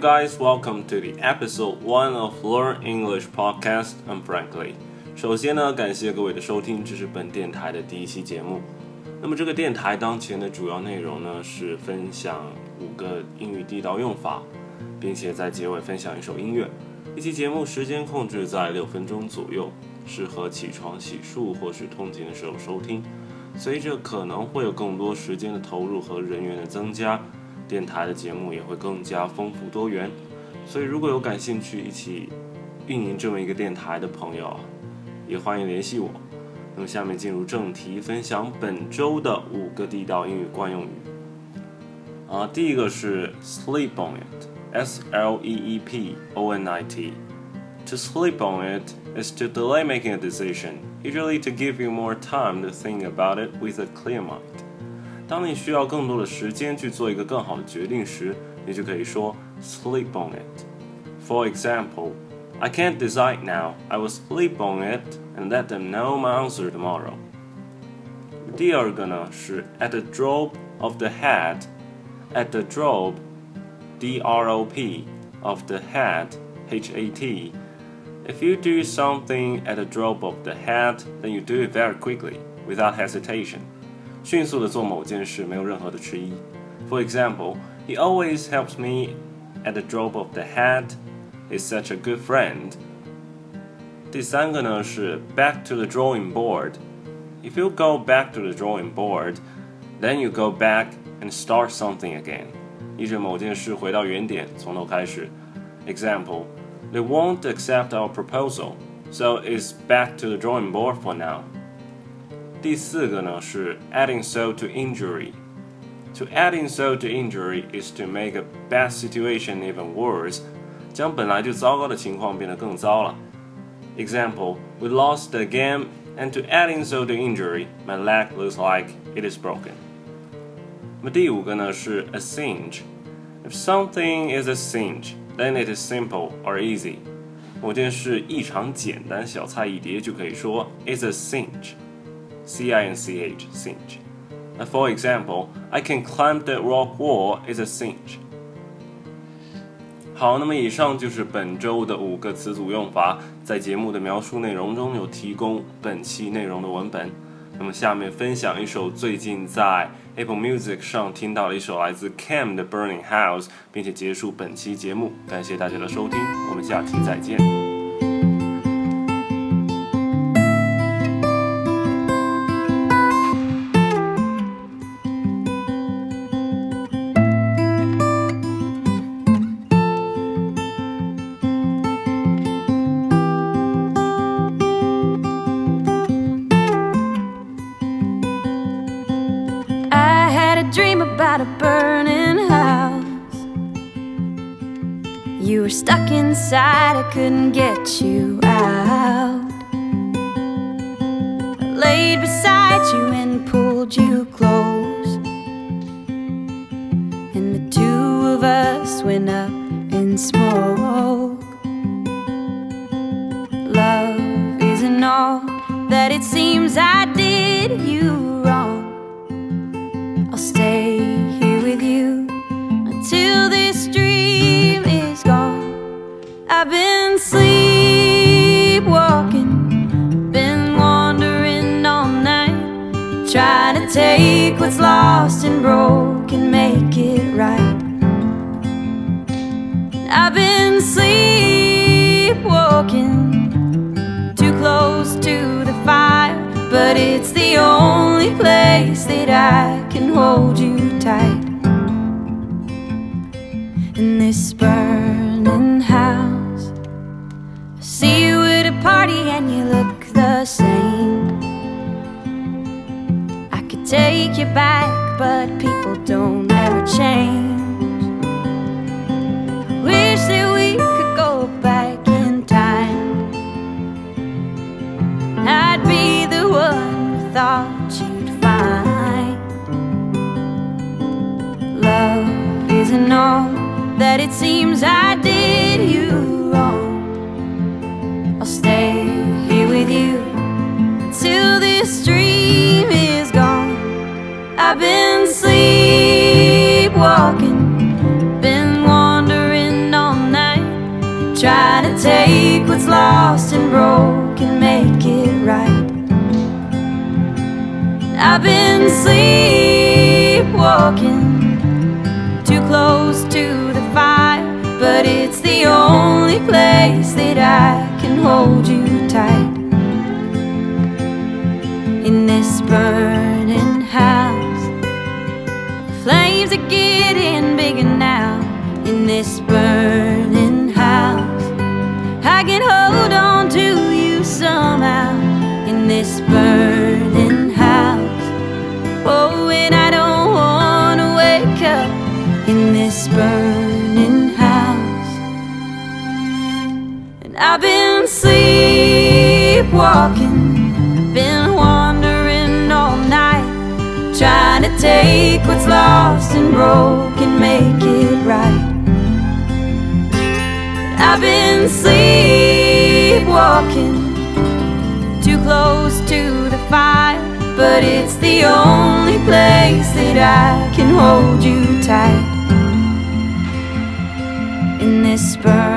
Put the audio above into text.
guys, welcome to the episode one of Learn English podcast. I'm Frankly. 首先呢，感谢各位的收听，这是本电台的第一期节目。那么这个电台当前的主要内容呢是分享五个英语地道用法，并且在结尾分享一首音乐。一期节目时间控制在六分钟左右，适合起床、洗漱或是通勤的时候收听。随着可能会有更多时间的投入和人员的增加，电台的节目也会更加丰富多元。所以如果有感兴趣一起运营这么一个电台的朋友，也欢迎联系我。那么下面进入正题，分享本周的五个地道英语惯用语。啊，第一个是 sleep on it，S L E E P O N I T。To sleep on it is to delay making a decision, usually to give you more time to think about it with a clear mind. 当你需要更多的时间去做一个更好的决定时，你就可以说 sleep on it. For example, I can't decide now. I will sleep on it and let them know my answer tomorrow. 第二个呢是 at the drop of the hat, at the drop, D R O P, of the hat, H A T. If you do something at the drop of the hat, then you do it very quickly, without hesitation. 迅速的做某件事，没有任何的迟疑。For example, he always helps me at the drop of the hat. He's such a good friend. 第三个呢是 back to the drawing board. If you go back to the drawing board, then you go back and start something again. 依着某件事回到原点，从头开始。Example, they won't accept our proposal, so it's back to the drawing board for now. 第四个呢是 add insult to injury。To add insult to injury is to make a bad situation even worse，将本来就糟糕的情况变得更糟了。Example: We lost the game, and to add insult to injury, my leg looks like it is broken. 那么第五个呢是 a cinch。If something is a cinch, then it is simple or easy。某件事异常简单，小菜一碟就可以说 is a cinch。C I N C H, cinch. For example, I can climb the rock wall is a cinch. 好，那么以上就是本周的五个词组用法，在节目的描述内容中有提供本期内容的文本。那么下面分享一首最近在 Apple Music 上听到的一首来自 Cam 的 Burning House，并且结束本期节目。感谢大家的收听，我们下期再见。About a burning house. You were stuck inside, I couldn't get you out. I laid beside you and pulled you close. And the two of us went up in smoke. Love isn't all that it seems I did you I've been sleepwalking, been wandering all night, trying to take what's lost and broken, make it right. I've been sleepwalking, too close to the fire, but it's the only place that I can hold you tight. In this burning take you back, but people don't ever change. Wish that we could go back in time. I'd be the one you thought you'd find. Love isn't all that it seems I did you wrong. I've been sleepwalking, been wandering all night, trying to take what's lost and broke and make it right. I've been sleepwalking too close to the fire, but it's the only place that I can hold you tight. In this burning flames are getting bigger now. In this burning house, I can hold on to you somehow. In this burning house, oh, and I don't wanna wake up in this burning house. And I've been sleepwalking, trying to take what's lost and broke and make it right. I've been sleepwalking, too close to the fire, but it's the only place that I can hold you tight in this burn.